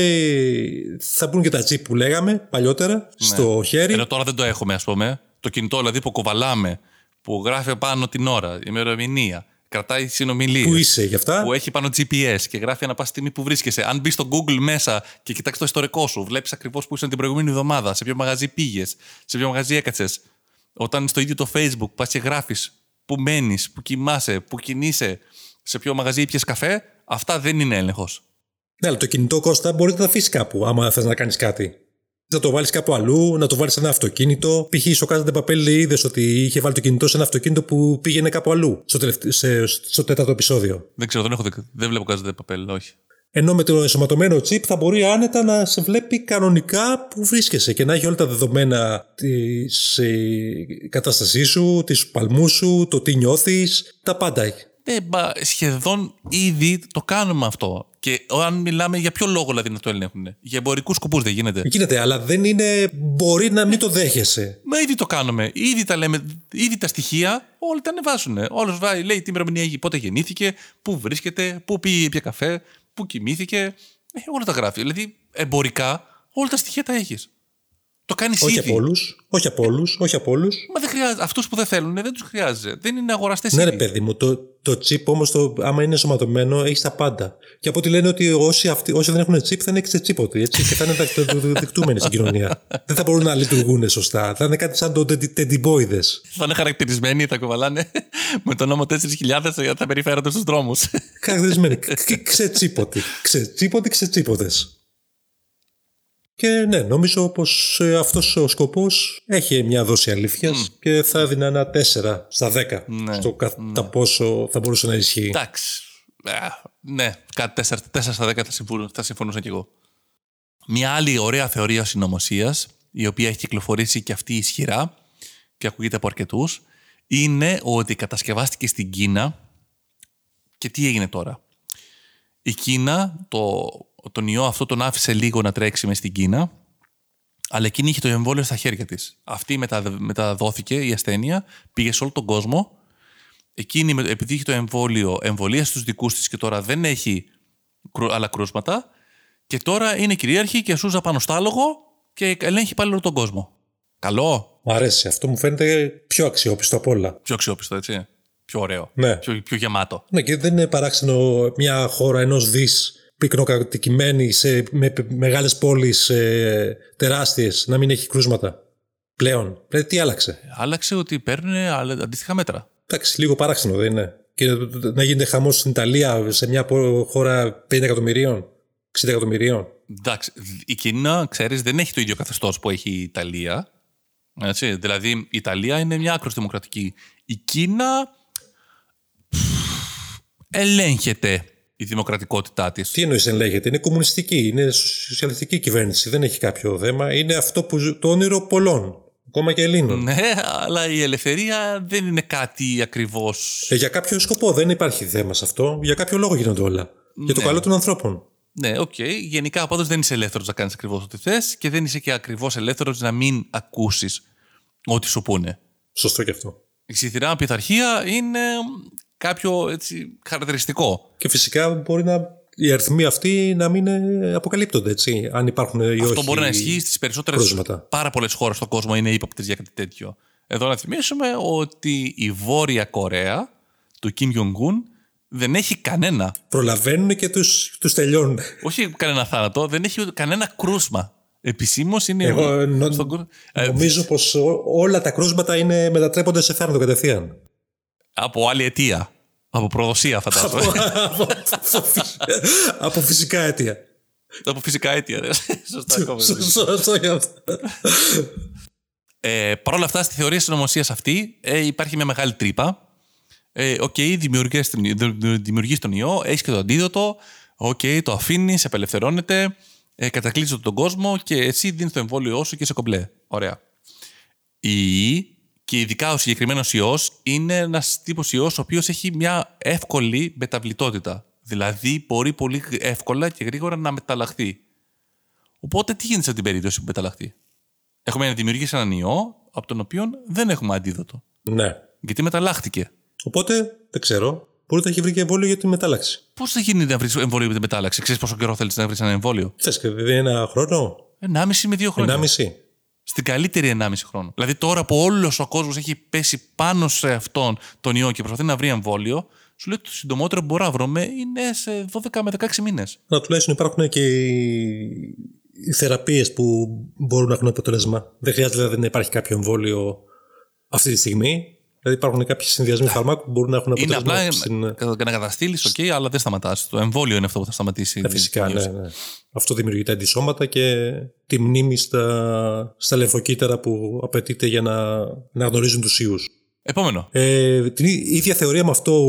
Θα μπουν και τα chip που λέγαμε παλιότερα στο χέρι. Ενώ τώρα δεν το έχουμε, ας πούμε. Το κινητό δηλαδή που κουβαλάμε, που γράφει πάνω την ώρα, η ημερομηνία, κρατάει συνομιλίες. Που είσαι γι' αυτά; Που έχει πάνω GPS και γράφει ανά πάση στιγμή που βρίσκεσαι. Αν μπεις στο Google μέσα και κοιτάξεις το ιστορικό σου, βλέπεις ακριβώς που ήσουν την προηγούμενη εβδομάδα, σε ποιο μαγαζί πήγες, σε ποιο μαγαζί έκατσες. Όταν στο ίδιο το Facebook πας και γράφεις που μένεις, που κοιμάσαι, που κινείσαι, σε ποιο μαγαζί πιες καφέ, αυτά δεν είναι έλεγχος. Ναι, αλλά το κινητό Κώστα μπορεί να το αφήσεις κάπου, άμα θες να κάνεις κάτι. Να το βάλεις κάπου αλλού, να το βάλεις σε ένα αυτοκίνητο. Π.χ. στο Κάζαντε Παπέλ είδες ότι είχε βάλει το κινητό σε ένα αυτοκίνητο που πήγαινε κάπου αλλού. Στο, τελευταί- σε- στο τέταρτο επεισόδιο. Δεν ξέρω, δεν, έχω, δει- δεν βλέπω κάτι παπέλ, όχι. Ενώ με το ενσωματωμένο chip θα μπορεί άνετα να σε βλέπει κανονικά που βρίσκεσαι και να έχει όλα τα δεδομένα της ε, κατάστασής σου, της παλμού σου, το τι νιώθεις, τα πάντα έχει. Ε, μπα, σχεδόν ήδη το κάνουμε αυτό. Και αν μιλάμε για ποιο λόγο δηλαδή να το ελέγχουν. Για εμπορικούς σκοπούς δεν γίνεται. Γίνεται, αλλά δεν είναι. Μπορεί να μην το δέχεσαι. Μα ήδη το κάνουμε. Ήδη τα λέμε. Ήδη τα στοιχεία όλοι τα ανεβάζουν. Όλος βάει, λέει τι ημερομηνία έχει, πότε γεννήθηκε, πού βρίσκεται, πού πήγε πια καφέ, πού κοιμήθηκε. Ε, όλα τα γράφει. Δηλαδή εμπορικά όλα τα στοιχεία τα έχεις. Το κάνεις όχι ήδη. Από όλους, όχι από όλους, όχι από όλους. Μα δεν χρειάζεται. Αυτούς που δεν θέλουν δεν τους χρειάζεται. Δεν είναι αγοραστές Ναι, ρε παιδί μου, το, το chip όμως, άμα είναι ενσωματωμένο, έχεις τα πάντα. Και από ό,τι λένε ότι όσοι, αυτοί, όσοι δεν έχουν chip θα είναι και τσίποτη. Έτσι, και θα είναι δεκτούμενοι στην κοινωνία. δεν θα μπορούν να λειτουργούν σωστά. Θα είναι κάτι σαν το τεντιμπόιδε. Θα είναι χαρακτηρισμένοι, θα κουβαλάνε με τον νόμο 4.000 γιατί θα περιφέρονται στους δρόμους. Χαρακτηρισμένοι. Ξετσίποτοι. Ξετσίποτοι, ξετσίποτες. Και ναι, νομίζω πως ε, αυτός ο σκοπός έχει μια δόση αλήθειας και θα έδινα ένα 4 στα 10 Ναι, στο κατά πόσο θα μπορούσε να ισχύει. Εντάξει. Ε, ναι, κάτι 4, 4 στα 10 θα, συμφωνούσα, θα συμφωνούσα κι εγώ. Μια άλλη ωραία θεωρία συνωμοσίας, η οποία έχει κυκλοφορήσει και αυτή ισχυρά και ακούγεται από αρκετούς, είναι ότι κατασκευάστηκε στην Κίνα. Και τι έγινε τώρα; Η Κίνα το, τον ιό αυτό τον άφησε λίγο να τρέξει μες στην Κίνα, αλλά εκείνη είχε το εμβόλιο στα χέρια της. Αυτή μετα, μεταδόθηκε η ασθένεια, πήγε σε όλο τον κόσμο. Εκείνη, με- επειδή είχε το εμβόλιο, εμβολία στους δικούς της και τώρα δεν έχει κρου- άλλα κρούσματα και τώρα είναι κυρίαρχη και σούζα πάνω στο άλογο και ελέγχει πάλι όλο τον κόσμο. Καλό, Μ' αρέσει. Αυτό μου φαίνεται πιο αξιόπιστο απ' όλα. πιο αξιόπιστο έτσι, πιο ωραίο, Ναι. πιο, πιο γεμάτο. Ναι, και δεν είναι παράξενο μια χώρα ενός δις πυκνοκατοικημένη σε, με π- μεγάλες πόλεις ε, τεράστιες να μην έχει κρούσματα. Πλέον. Δηλαδή τι άλλαξε; Άλλαξε ότι παίρνουν άλλα- αντίστοιχα μέτρα. Εντάξει, λίγο παράξενο δεν είναι. Και να γίνεται χαμός στην Ιταλία σε μια πο- χώρα 50 εκατομμυρίων, 60 εκατομμυρίων. Εντάξει, η Κίνα, ξέρεις, δεν έχει το ίδιο καθεστώς που έχει η Ιταλία. Έτσι, δηλαδή, η Ιταλία είναι μια άκρως δημοκρατική. Η Κίνα πφ, ελέγχεται η δημοκρατικότητά της. Τι εννοείς ελέγχεται, είναι κομμουνιστική, είναι σοσιαλιστική κυβέρνηση, δεν έχει κάποιο θέμα. Είναι αυτό που ζω- το όνειρο πολλών, ακόμα και Ελλήνων. Ναι, αλλά η ελευθερία δεν είναι κάτι ακριβώς... Ε, για κάποιο σκοπό δεν υπάρχει θέμα σε αυτό. Για κάποιο λόγο γίνονται όλα. Για το Ναι. καλό των ανθρώπων. Ναι, οκ. Γενικά, πάντως δεν είσαι ελεύθερος να κάνεις ακριβώς ό,τι θες και δεν είσαι και ακριβώς ελεύθερος να μην ακούσεις ό,τι σου πούνε. Σωστό και αυτό. Η σιδηρά πειθαρχία είναι κάποιο έτσι, χαρακτηριστικό. Και φυσικά μπορεί να οι αριθμοί αυτοί να μην ε, αποκαλύπτονται, έτσι. Αν υπάρχουν ή Αυτό όχι μπορεί να ισχύει στις περισσότερες. κρούσματα. Πάρα πολλές χώρες στον κόσμο είναι ύποπτες για κάτι τέτοιο. Εδώ να θυμίσουμε ότι η Βόρεια Κορέα του Kim Jong-un δεν έχει κανένα, Προλαβαίνουν και τους, τους τελειώνουν. όχι κανένα θάνατο, δεν έχει ούτε κανένα κρούσμα. Επισήμως είναι. Εγώ νο- στον κρού- ε, νομίζω πως ό- όλα τα κρούσματα είναι, μετατρέπονται σε θάνατο κατευθείαν. Από άλλη αιτία. Από προδοσία, φαντάζομαι. από, από φυσικά αίτια. από φυσικά αίτια. ναι. Σωστά, ακόμα. Σωστό και αυτό. Ε, Παρ' όλα αυτά, στη θεωρία συνωμοσίας αυτή ε, υπάρχει μια μεγάλη τρύπα. Ε, Οκ, δημιουργείς τον- δημιουργείς τον ιό, έχεις και το αντίδοτο. Οκ, το αφήνεις, απελευθερώνεται, ε, κατακλύζει τον κόσμο και εσύ δίνεις το εμβόλιο σου και σε κομπλέ. Ωραία. Οι ιοί, και ειδικά ο συγκεκριμένος ιός είναι ένας τύπος ιός ο οποίος έχει μια εύκολη μεταβλητότητα. Δηλαδή μπορεί πολύ εύκολα και γρήγορα να μεταλλαχθεί. Οπότε τι γίνεται σε αυτή την περίπτωση που μεταλλαχθεί; Έχουμε να δημιουργήσει έναν ιό από τον οποίο δεν έχουμε αντίδοτο. Ναι. Γιατί μεταλλάχθηκε. Οπότε, δεν ξέρω, μπορεί να έχει βρει και εμβόλιο για τη μετάλλαξη. Πώς θα γίνει να βρεις εμβόλιο με την μετάλλαξη, ξέρεις πόσο καιρό θέλεις να βρεις ένα εμβόλιο; Θες και δεν είναι ένα χρόνο, 1,5 με 2 χρόνια. ενάμιση. Στην καλύτερη 1,5 χρόνο. Δηλαδή τώρα που όλος ο κόσμος έχει πέσει πάνω σε αυτόν τον ιό και προσπαθεί να βρει εμβόλιο, σου λέει ότι το συντομότερο που μπορούμε να βρούμε είναι σε 12 με 16 μήνες. Να τουλάχιστον υπάρχουν και οι, οι θεραπείες που μπορούν να έχουν αποτέλεσμα. Δεν χρειάζεται δηλαδή να υπάρχει κάποιο εμβόλιο αυτή τη στιγμή. Δηλαδή υπάρχουν κάποιοι συνδυασμοί φαρμάκων που μπορούν να έχουν Είναι αποτέλεσμα. απλά στην... να να καταστήλει, οκ, αλλά δεν σταματάς. Το εμβόλιο είναι αυτό που θα σταματήσει. Ε, φυσικά, την ναι, ίωση. ναι. Αυτό δημιουργεί τα αντισώματα και τη μνήμη στα, στα λεμφοκύτταρα που απαιτείται για να, να γνωρίζουν τους ιούς. Επόμενο. Ε, την ίδια θεωρία με αυτό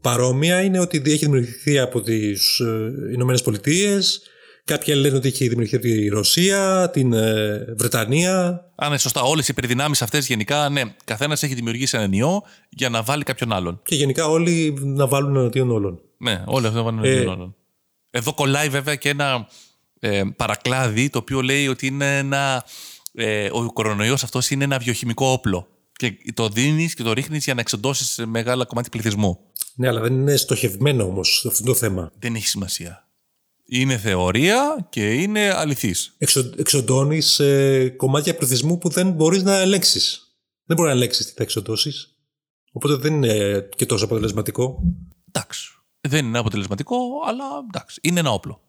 παρόμοια είναι ότι έχει δημιουργηθεί από τις ε, Ηνωμένες Πολιτείες. Κάποιοι λένε ότι έχει δημιουργηθεί από τη Ρωσία, την ε, Βρετανία. Α, ναι, σωστά. Όλες οι υπερδυνάμεις αυτές γενικά, ναι, καθένας έχει δημιουργήσει έναν ιό για να βάλει κάποιον άλλον. Και γενικά όλοι να βάλουν εναντίον όλων. Ναι, όλοι αυτοί να βάλουν εναντίον όλων. Εδώ κολλάει βέβαια και ένα ε, παρακλάδι το οποίο λέει ότι είναι ένα, ε, ο κορονοϊός αυτός είναι ένα βιοχημικό όπλο και το δίνεις και το ρίχνεις για να εξοντώσεις μεγάλα κομμάτι πληθυσμού. Ναι, αλλά δεν είναι στοχευμένο όμως αυτό το θέμα. Δεν έχει σημασία. Είναι θεωρία και είναι αληθής. Εξο, εξοντώνεις ε, κομμάτια πληθυσμού που δεν μπορείς να ελέγξεις. Δεν μπορείς να ελέγξεις τι θα εξοντώσεις. Οπότε δεν είναι και τόσο αποτελεσματικό. Εντάξει. Δεν είναι αποτελεσματικό, αλλά εντάξει. Είναι ένα όπλο.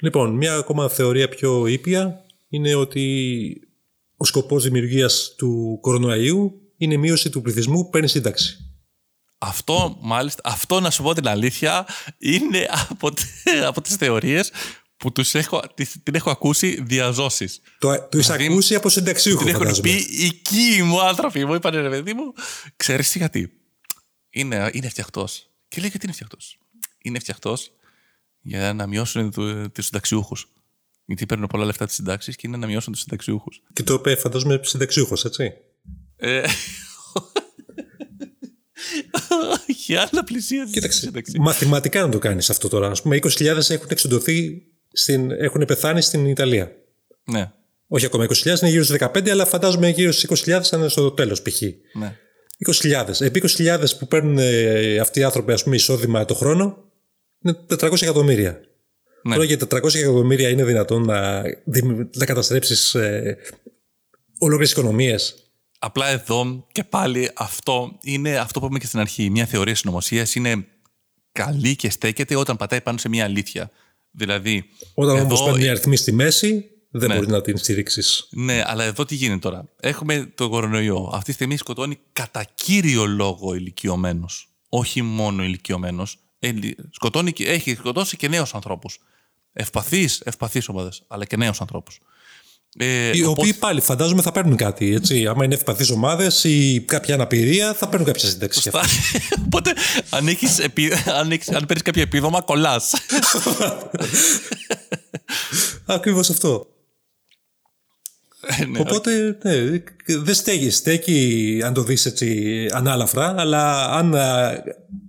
Λοιπόν, μια ακόμα θεωρία πιο ήπια είναι ότι ο σκοπός δημιουργίας του κορονοϊού είναι η μείωση του πληθυσμού που παίρνει σύνταξη. Αυτό, μάλιστα, αυτό να σου πω την αλήθεια, είναι από, από τις θεωρίες που τους έχω, την έχω ακούσει διαζώσεις. Το, το είσαι δηλαδή, ακούσει από συνταξιούχο, Την έχουν πει οικοί μου άνθρωποι, μου είπαν ρε παιδί μου, ξέρεις γιατί; Είναι, είναι φτιαχτός. Και λέει γιατί είναι φτιαχτός; Είναι φτιαχτός για να μειώσουν του συνταξιούχους. Γιατί παίρνουν πολλά λεφτά τη συντάξη και είναι να μειώσουν τους συνταξιούχους. Και το είπε φαντάζομαι συνταξιούχος, έτσι. Ε, όχι, άλλα πλησίαση. Κοίταξε. Μαθηματικά να το κάνεις αυτό τώρα. Α πούμε, 20.000 έχουν εξοντωθεί, στην, έχουν πεθάνει στην Ιταλία. Ναι. Όχι ακόμα 20.000, είναι γύρω στου 15, αλλά φαντάζομαι γύρω στου 20.000 θα είναι στο τέλος π.χ. Ναι. 20.000. Επί 20.000 που παίρνουν ε, αυτοί οι άνθρωποι ας πούμε, εισόδημα το χρόνο, είναι 400 εκατομμύρια. Ναι. Τώρα για 400 εκατομμύρια είναι δυνατόν να, να καταστρέψεις ε, ολόκληρες οικονομίες. Απλά εδώ και πάλι αυτό είναι αυτό που είπαμε και στην αρχή. Μια θεωρία συνωμοσίας είναι καλή και στέκεται όταν πατάει πάνω σε μια αλήθεια. Δηλαδή. Όταν εδώ... όμω παίρνει αριθμής στη μέση, δεν ναι. μπορεί να την στηρίξεις. Ναι, αλλά εδώ τι γίνεται τώρα; Έχουμε το κορονοϊό. Αυτή τη στιγμή σκοτώνει κατά κύριο λόγο ηλικιωμένο. Όχι μόνο ηλικιωμένο σκοτώνει και, έχει σκοτώσει και νέους ανθρώπους. Ευπαθείς, ευπαθείς ομάδες, αλλά και νέους ανθρώπους. Ε, Οι οπότε... οποίοι πάλι φαντάζομαι θα παίρνουν κάτι. Έτσι. Άμα είναι ευπαθείς ομάδες ή κάποια αναπηρία, θα παίρνουν κάποια σύνταξη. οπότε, αν, έχεις, αν, έχεις, αν παίρνεις κάποιο επίδομα, κολλάς. Ακριβώς αυτό. Ε, ναι, Οπότε ναι, δεν στέκει. Στέκει αν το δεις έτσι ανάλαφρα, αλλά αν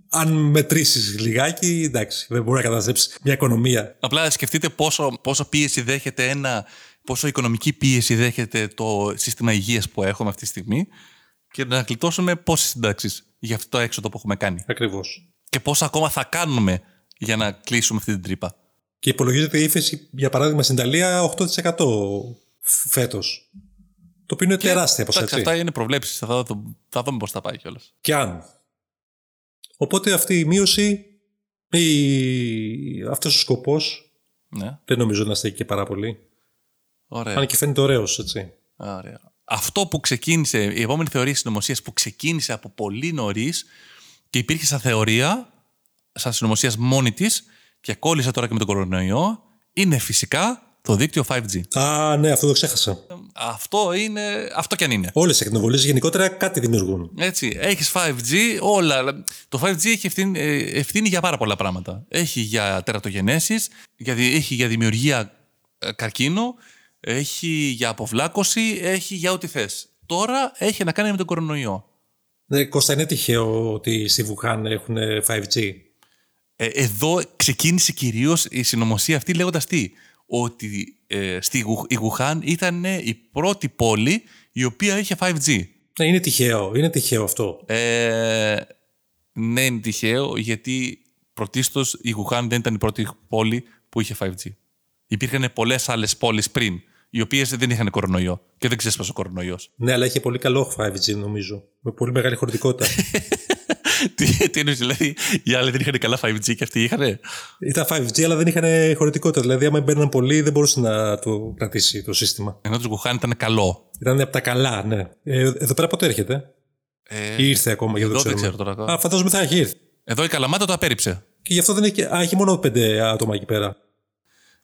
αν μετρήσεις λιγάκι, εντάξει, δεν μπορεί να καταστρέψεις μια οικονομία. Απλά σκεφτείτε πόσο, πόσο πίεση δέχεται ένα. Πόσο οικονομική πίεση δέχεται το σύστημα υγείας που έχουμε αυτή τη στιγμή και να γλιτώσουμε πόσες συντάξεις για αυτό το έξοδο που έχουμε κάνει. Ακριβώς. Και πόσα ακόμα θα κάνουμε για να κλείσουμε αυτή την τρύπα. Και υπολογίζεται η ύφεση, για παράδειγμα, στην Ιταλία 8% φέτος. Το οποίο είναι και, τεράστια ποσότητα. Αυτά είναι προβλέψεις. Θα, θα, δούμε πώς θα πάει κιόλας. Και αν Οπότε αυτή η μείωση ή αυτός ο σκοπός ναι. δεν νομίζω να στέκει και πάρα πολύ. Ωραία. Αν και φαίνεται ωραίος, έτσι. Ωραία. Αυτό που ξεκίνησε, η επόμενη θεωρία συνωμοσίας που ξεκίνησε από πολύ νωρίς και υπήρχε σαν θεωρία, σαν συνωμοσίας μόνη της και κόλλησε τώρα και με τον κορονοϊό, είναι φυσικά το δίκτυο 5G. Α, ναι, αυτό το ξέχασα. Αυτό είναι. Αυτό κι αν είναι. Όλες οι εκνοβολίες γενικότερα κάτι δημιουργούν. Έτσι. Έχεις 5G, όλα. Το 5G έχει ευθύνη, ε, ευθύνη για πάρα πολλά πράγματα. Έχει για τερατογενέσεις, έχει για δημιουργία ε, καρκίνου, έχει για αποβλάκωση, έχει για ό,τι θες. Τώρα έχει να κάνει με τον κορονοϊό. Ναι, Κώστα, είναι τυχαίο ότι στη Βουχάν έχουν 5G. Ε, εδώ ξεκίνησε κυρίως η συνωμοσία αυτή λέγοντας τι; Ότι ε, στη, η Γουχάν ήταν η πρώτη πόλη η οποία είχε 5G. Ναι, είναι τυχαίο. Είναι τυχαίο αυτό. Ε, ναι, είναι τυχαίο γιατί πρωτίστως η Γουχάν δεν ήταν η πρώτη πόλη που είχε 5G. Υπήρχαν πολλές άλλες πόλεις πριν, οι οποίες δεν είχαν κορονοϊό και δεν ξέσπασε ο κορονοϊός. Ναι, αλλά είχε πολύ καλό 5G νομίζω. Με πολύ μεγάλη χωρητικότητα. τι, τι εννοείς, δηλαδή οι άλλοι δεν είχαν καλά 5G και αυτοί είχαν. Ήταν 5G, αλλά δεν είχαν χωρητικότητα. Δηλαδή, άμα μπαίναν πολύ, δεν μπορούσε να το κρατήσει το σύστημα. Ενώ το Wuhan ήταν καλό. Ήταν από τα καλά, ναι. Ε, εδώ πέρα πότε έρχεται; Ε, ή ήρθε ακόμα, για το ξέρω. Δεν ξέρω τώρα. Α, φαντάζομαι θα έχει έρθει. Εδώ η Καλαμάτα το απέρριψε. Και γι' αυτό δεν έχει. Α, έχει μόνο πέντε άτομα εκεί πέρα.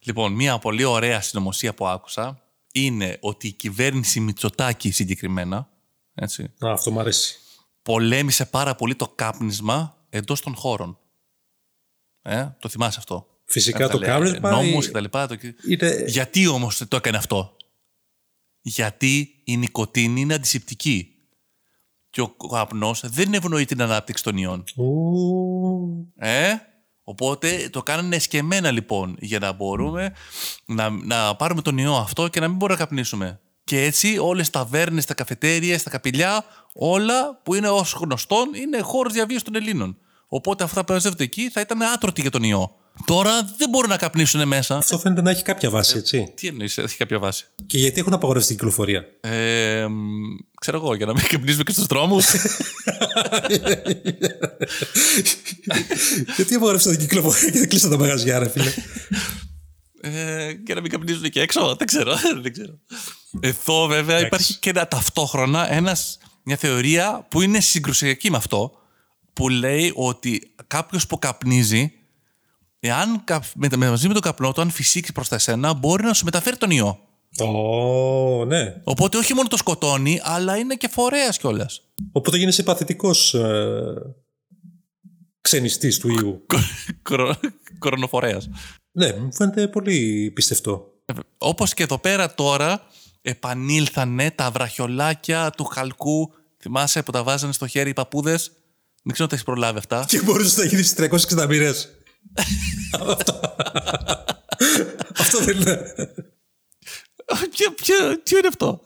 Λοιπόν, μια πολύ ωραία συνωμοσία που άκουσα είναι ότι η κυβέρνηση Μητσοτάκη συγκεκριμένα. Έτσι, Α, αυτό μου αρέσει πολέμησε πάρα πολύ το κάπνισμα εντός των χώρων. Ε, το θυμάσαι αυτό; Φυσικά Ε, το λέει, κάπνισμα Νόμους ε, και τα λοιπά. Το... είναι- Γιατί όμως το έκανε αυτό; Γιατί η νοικοτήνη είναι αντισηπτική. Και ο καπνός δεν ευνοεί την ανάπτυξη των ιών. Ου, Ε, οπότε το κάνανε εσκεμμένα λοιπόν για να μπορούμε να, να πάρουμε τον ιό αυτό και να μην μπορούμε να καπνίσουμε. Και έτσι όλες τα ταβέρνες, τα καφετέριες, τα καπηλιά, όλα που είναι ως γνωστόν είναι χώρος διαβίωσης των Ελλήνων. Οπότε αυτά που μαζεύονται εκεί θα ήταν άτρωτοι για τον ιό. Τώρα δεν μπορούν να καπνίσουν μέσα. Αυτό φαίνεται να έχει κάποια βάση, έτσι. Τι εννοείς, έχει κάποια βάση. Και γιατί έχουν απαγορευτεί την κυκλοφορία; Ε, μ, ξέρω εγώ, για να μην καπνίζουμε και στους δρόμους. γιατί απαγορευτεί την κυκλοφορία και δεν κλείσαν τα μαγαζιά, ρε φίλε; Ε, για να μην καπνίζουν και έξω. Δεν ξέρω. δεν ξέρω. Εδώ βέβαια υπάρχει και ένα, ταυτόχρονα ένας, μια θεωρία που είναι συγκρουσιακή με αυτό που λέει ότι κάποιος που καπνίζει εάν καπ- με, με- μαζί με τον καπνό του αν φυσήξει προς τα εσένα μπορεί να σου μεταφέρει τον ιό. Ω, ναι. Οπότε όχι μόνο το σκοτώνει αλλά είναι και φορέας κιόλας. Οπότε γίνεσαι παθητικός ε, ξενιστής του ιού. Κορονοφορέας. ναι, μου φαίνεται πολύ πιστευτό. Όπως και εδώ πέρα τώρα επανήλθανε τα βραχιολάκια του χαλκού. Θυμάσαι που τα βάζανε στο χέρι οι παππούδες; Δεν ξέρω αν τα έχεις προλάβει αυτά. Και μπορούσες να γίνεις 360 μοίρες. Αυτό. Αυτό δεν είναι. ποιο, ποιο, ποιο είναι αυτό;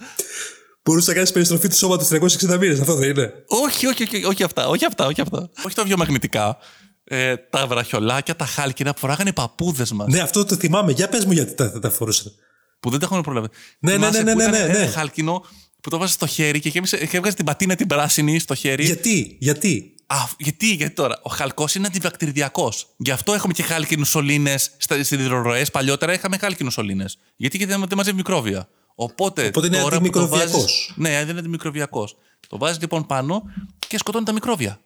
Μπορούσε να κάνεις περιστροφή του σώματος 360 μοίρες. Αυτό δεν είναι. όχι, όχι, όχι, όχι αυτά, όχι αυτά, όχι αυτά. Όχι τα βιομαγνητικά. Ε, τα βραχιολάκια, τα χάλκινα που φοράγανε οι παππούδες μας. Ναι, αυτό το θυμάμαι. Για πες μου γιατί τα, τα φορούσαν. Που δεν τα έχουν προλάβει. Ναι, ναι, Θυμάσαι ναι, που ναι, ήταν ναι, ναι. Ένα χάλκινο που το βάζει στο χέρι και γέμισε- και έβγαζε την πατίνα την πράσινη στο χέρι. Γιατί, γιατί; Α, γιατί, γιατί τώρα. Ο χαλκός είναι αντιβακτηριδιακό. Γι' αυτό έχουμε και χάλκινου σωλήνε στις υδροροέ. Παλιότερα είχαμε χάλκινου σωλήνε. Γιατί, γιατί δεν, δεν μαζεύει μικρόβια. Οπότε, Οπότε είναι τώρα που το αντιμικροβιακός. βάζεις- Ναι, δεν είναι αντιμικροβιακός. Το βάζεις λοιπόν πάνω και σκοτώνει τα μικρόβια.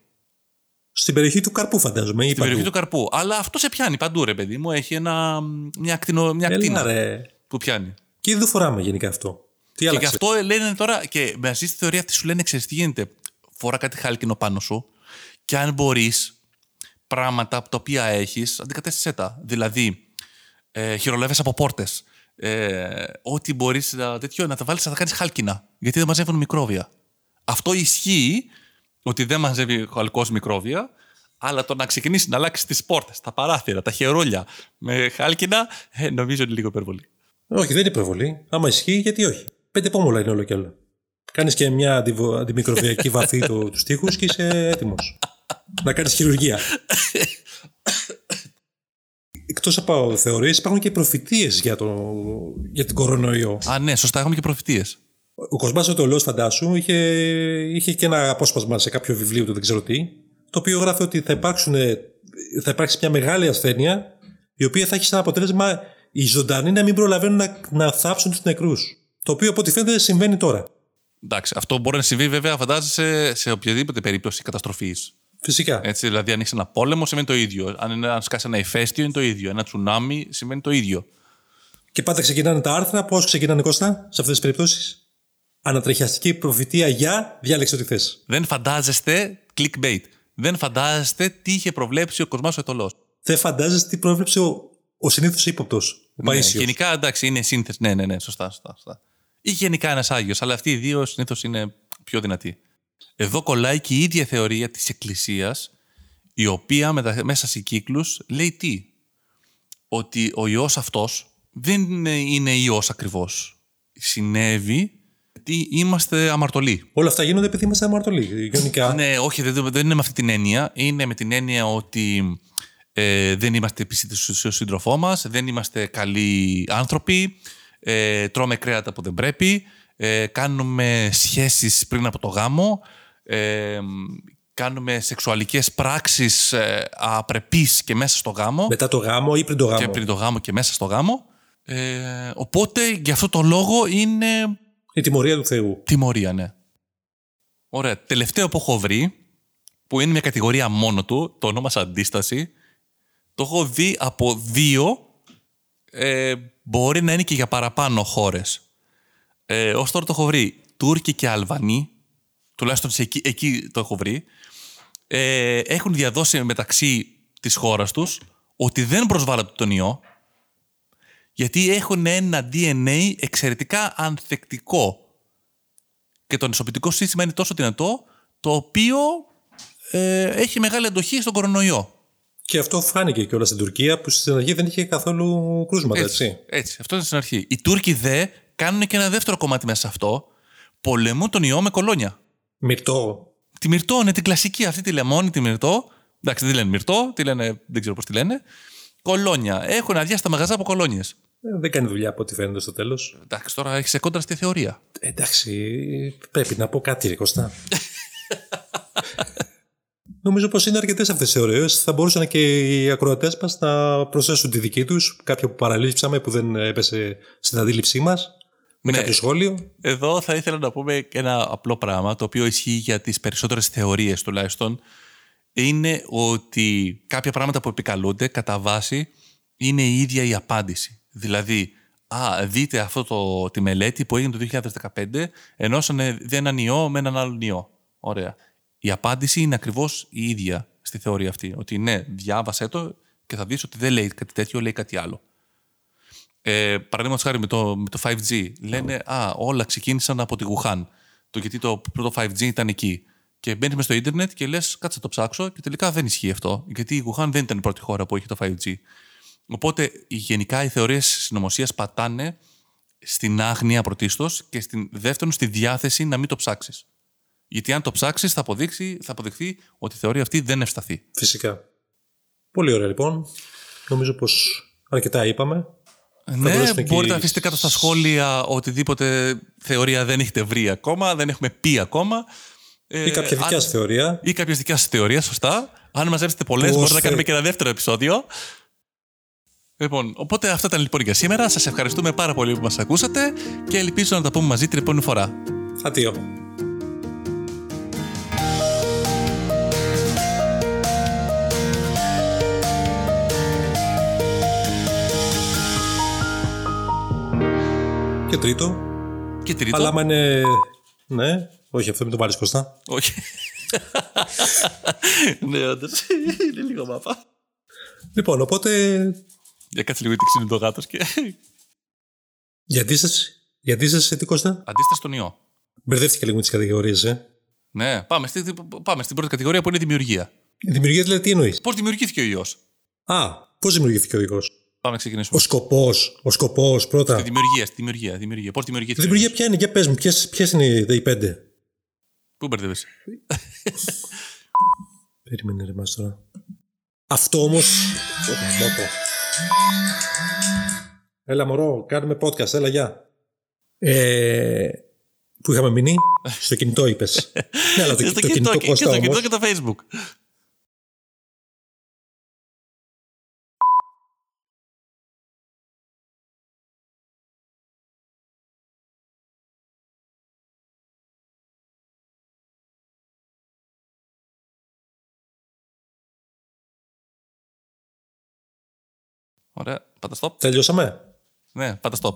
Στην περιοχή του καρπού φαντάζομαι. Ή Στην περιοχή του καρπού. Αλλά αυτό σε πιάνει παντού, ρε παιδί μου. Έχει ένα, μια, ακτινο, μια Έλα, ακτίνα ρε. που πιάνει. Και δεν το φοράμε γενικά αυτό. Τι Και γι' άλλαξε; αυτό λένε τώρα, και μαζί στη θεωρία αυτή σου λένε, ξέρεις τι γίνεται. Φορά κάτι χάλκινο πάνω σου και αν μπορείς πράγματα από τα οποία έχεις, αντικατέστησέ τα. Δηλαδή, ε, χειρολεύε από πόρτες. Ε, ό,τι μπορείς να, τέτοιο, να τα βάλεις να τα κάνεις χάλκινα. Γιατί δεν μαζεύουν μικρόβια. Αυτό ισχύει ότι δεν μαζεύει χαλκό μικρόβια, αλλά το να ξεκινήσεις να αλλάξεις τις πόρτες, τα παράθυρα, τα χερόλια με χάλκινα, ε, νομίζω είναι λίγο υπερβολή. Όχι, δεν είναι υπερβολή. Άμα ισχύει, γιατί όχι. Πέντε πόμολα είναι όλο και όλο. Κάνεις και μια αντιβο- αντιμικροβιακή βαφή του, τους τοίχους και είσαι έτοιμος. Να κάνεις χειρουργία. Εκτός από θεωρίες, υπάρχουν και προφητείες για, το, για την κορονοϊό. Α, ναι, σωστά, έχουμε και προφητείες. Ο Κοσμάς ο Τολός, φαντάσου, είχε, είχε και ένα απόσπασμα σε κάποιο βιβλίο του, δεν ξέρω τι, το οποίο γράφει ότι θα, υπάρξουν, θα υπάρξει μια μεγάλη ασθένεια, η οποία θα έχει σαν αποτέλεσμα οι ζωντανοί να μην προλαβαίνουν να, να θάψουν τους νεκρούς. Το οποίο από ό,τι φαίνεται συμβαίνει τώρα. Εντάξει, αυτό μπορεί να συμβεί βέβαια, φαντάζεσαι, σε οποιαδήποτε περίπτωση καταστροφής. Φυσικά. Έτσι, δηλαδή, αν έχεις ένα πόλεμο, σημαίνει το ίδιο. Αν, είναι, αν σκάσει ένα ηφαίστειο, είναι το ίδιο. Ένα τσουνάμι σημαίνει το ίδιο. Και πάντα ξεκινάνε τα άρθρα. Πώς ξεκινάνε, Κώστα, σε αυτές τις περιπτώσεις; Ανατρεχιαστική προφητεία για διάλεξε ό,τι θες. Δεν φαντάζεστε clickbait. Δεν φαντάζεστε τι είχε προβλέψει ο Κοσμάς ο Ετωλό. Δεν φαντάζεσαι τι πρόβλεψε ο, ο συνήθως ύποπτος. Ο Ναι, Παΐσιος. γενικά, εντάξει, είναι σύνθεση. Ναι, ναι, ναι, σωστά, σωστά. σωστά. Ή γενικά ένας Άγιος, αλλά αυτοί οι δύο συνήθως είναι πιο δυνατοί. Εδώ κολλάει και η ίδια θεωρία της Εκκλησίας, η οποία μετα- μέσα σε κύκλους λέει τι; Ότι ο ιός αυτός δεν είναι, είναι ιός ακριβώς. Συνέβη γιατί είμαστε αμαρτωλοί. Όλα αυτά γίνονται επειδή είμαστε αμαρτωλοί. Γενικά. Ναι, όχι, δεν, δεν είναι με αυτή την έννοια. Είναι με την έννοια ότι ε, δεν είμαστε επισήτες στον σύντροφό μας, δεν είμαστε καλοί άνθρωποι, ε, τρώμε κρέατα που δεν πρέπει, ε, κάνουμε σχέσεις πριν από το γάμο, ε, κάνουμε σεξουαλικές πράξεις ε, απρεπείς και μέσα στο γάμο Μετά το γάμο ή πριν το γάμο; και πριν το γάμο και μέσα στο γάμο. Ε, οπότε, για αυτό το λόγο είναι Η τιμωρία του Θεού. Τιμωρία, ναι. Ωραία. Τελευταίο που έχω βρει, που είναι μια κατηγορία μόνο του, το ονόμασα αντίσταση, το έχω δει από δύο, ε, μπορεί να είναι και για παραπάνω χώρες. Ε, ως τώρα το έχω βρει Τούρκοι και Αλβανοί, τουλάχιστον σε εκεί, εκεί το έχω βρει, ε, έχουν διαδώσει μεταξύ της χώρας τους ότι δεν προσβάλλονται τον ιό, γιατί έχουν ένα DNA εξαιρετικά ανθεκτικό και το νησοποιητικό σύστημα είναι τόσο δυνατό, το οποίο ε, έχει μεγάλη αντοχή στον κορονοϊό. Και αυτό φάνηκε και όλα στην Τουρκία που στην αρχή δεν είχε καθόλου κρούσματα, έτσι. Έτσι, έτσι. αυτό είναι στην αρχή. Οι Τούρκοι δε κάνουν και ένα δεύτερο κομμάτι μέσα σε αυτό. Πολεμούν τον ιό με κολόνια. Μυρτό. Τη μυρτό είναι την κλασική αυτή τη λεμόνι, τη μυρτό. Εντάξει, δεν τη λένε μυρτό, τη λένε, δεν ξέρω πώς τη λένε. Κολόνια. Έχουν αδειά στα μαγαζά από κολόνιες. Ε, δεν κάνει δουλειά από ό,τι φαίνεται στο τέλος. Εντάξει, τώρα έχεις κόντρα στη θεωρία. Εντάξει, πρέπει να πω κάτι, ρε Κωστά. Νομίζω πως είναι αρκετές αυτές οι θεωρίες. Θα μπορούσαν και οι ακροατές μας να προσθέσουν τη δική τους, κάποια που παραλείψαμε που δεν έπεσε στην αντίληψή μας. Με Ναι. κάποιο σχόλιο. Εδώ θα ήθελα να πούμε ένα απλό πράγμα, το οποίο ισχύει για τις περισσότερες θεωρίες τουλάχιστον, είναι ότι κάποια πράγματα που επικαλούνται κατά βάση είναι η ίδια η απάντηση. Δηλαδή, α, δείτε αυτό το, τη μελέτη που έγινε το 2015, ενώσανε έναν ιό με έναν άλλον ιό. Ωραία. Η απάντηση είναι ακριβώς η ίδια στη θεωρία αυτή. Ότι ναι, διάβασέ το και θα δεις ότι δεν λέει κάτι τέτοιο, λέει κάτι άλλο. Ε, Παραδείγματος χάρη με το, με το 5G. Λένε Α, όλα ξεκίνησαν από τη Wuhan. Το γιατί το πρώτο 5G ήταν εκεί. Και μπαίνεις στο ίντερνετ και λες, κάτσε να το ψάξω και τελικά δεν ισχύει αυτό. Γιατί η Wuhan δεν ήταν η πρώτη χώρα που είχε το 5G. Οπότε οι- γενικά οι θεωρίες συνωμοσίας πατάνε στην άγνοια πρωτίστως και στην δεύτερον στη διάθεση να μην το ψάξεις. Γιατί αν το ψάξεις, θα, αποδείξει, θα αποδειχθεί ότι η θεωρία αυτή δεν ευσταθεί. Φυσικά. Πολύ ωραία λοιπόν. Νομίζω πως αρκετά είπαμε. Ναι, δώσουμε και μπορείτε να οι- αφήσετε κάτω στα σχόλια οτιδήποτε θεωρία δεν έχετε βρει ακόμα, δεν έχουμε πει ακόμα. Ε, Ή κάποια δικιά αν- σας θεωρία. Ή κάποια δικιάς σας θεωρία, σωστά. Αν μαζέψετε πολλές, Πώς μπορούμε να θε- κάνουμε και ένα δεύτερο επεισόδιο. Λοιπόν, οπότε αυτά ήταν λοιπόν για σήμερα. Σας ευχαριστούμε πάρα πολύ που μας ακούσατε και ελπίζω να τα πούμε μαζί την επόμενη φορά. Αντίο. Και τρίτο. Και τρίτο. Αλλά άμα είναι. Ναι, όχι, αυτό μην το βάλεις κοστά. Όχι. ναι, όντως. Είναι λίγο μάπα. Λοιπόν, οπότε. Για κάτσε λίγο γιατί ξύνει το γάτος και. Γιατί σα. Γιατί σα, τι κοστά. Αντίσταση στον ιό. Μπερδεύτηκα λίγο με τις κατηγορίες, ε. Ναι, πάμε, στη, πάμε στην πρώτη κατηγορία που είναι η δημιουργία. Η δημιουργία δηλαδή τι εννοείς; Πώς δημιουργήθηκε ο ιός; Α, πώς δημιουργήθηκε ο οίκο. Πάμε να ξεκινήσουμε. Ο σκοπός. Ο σκοπός πρώτα. Στη δημιουργία, στη δημιουργία. δημιουργία. Πώς Η δημιουργήθηκε. δημιουργία ποια είναι, για πες μου, ποιες είναι οι πέντε; Πού μπερδεύεσαι; Περίμενε ρε μας τώρα. Αυτό όμως... Μότο. Έλα μωρό, κάνουμε podcast, έλα γεια. Ε, που είχαμε μείνει, στο κινητό είπες. ναι, αλλά το, στο το κινητό, κινητό και, και Κώστα στο κινητό όμως. και το facebook. Ωραία, πάτα stop. Τελειώσαμε; Ναι, πάτα stop.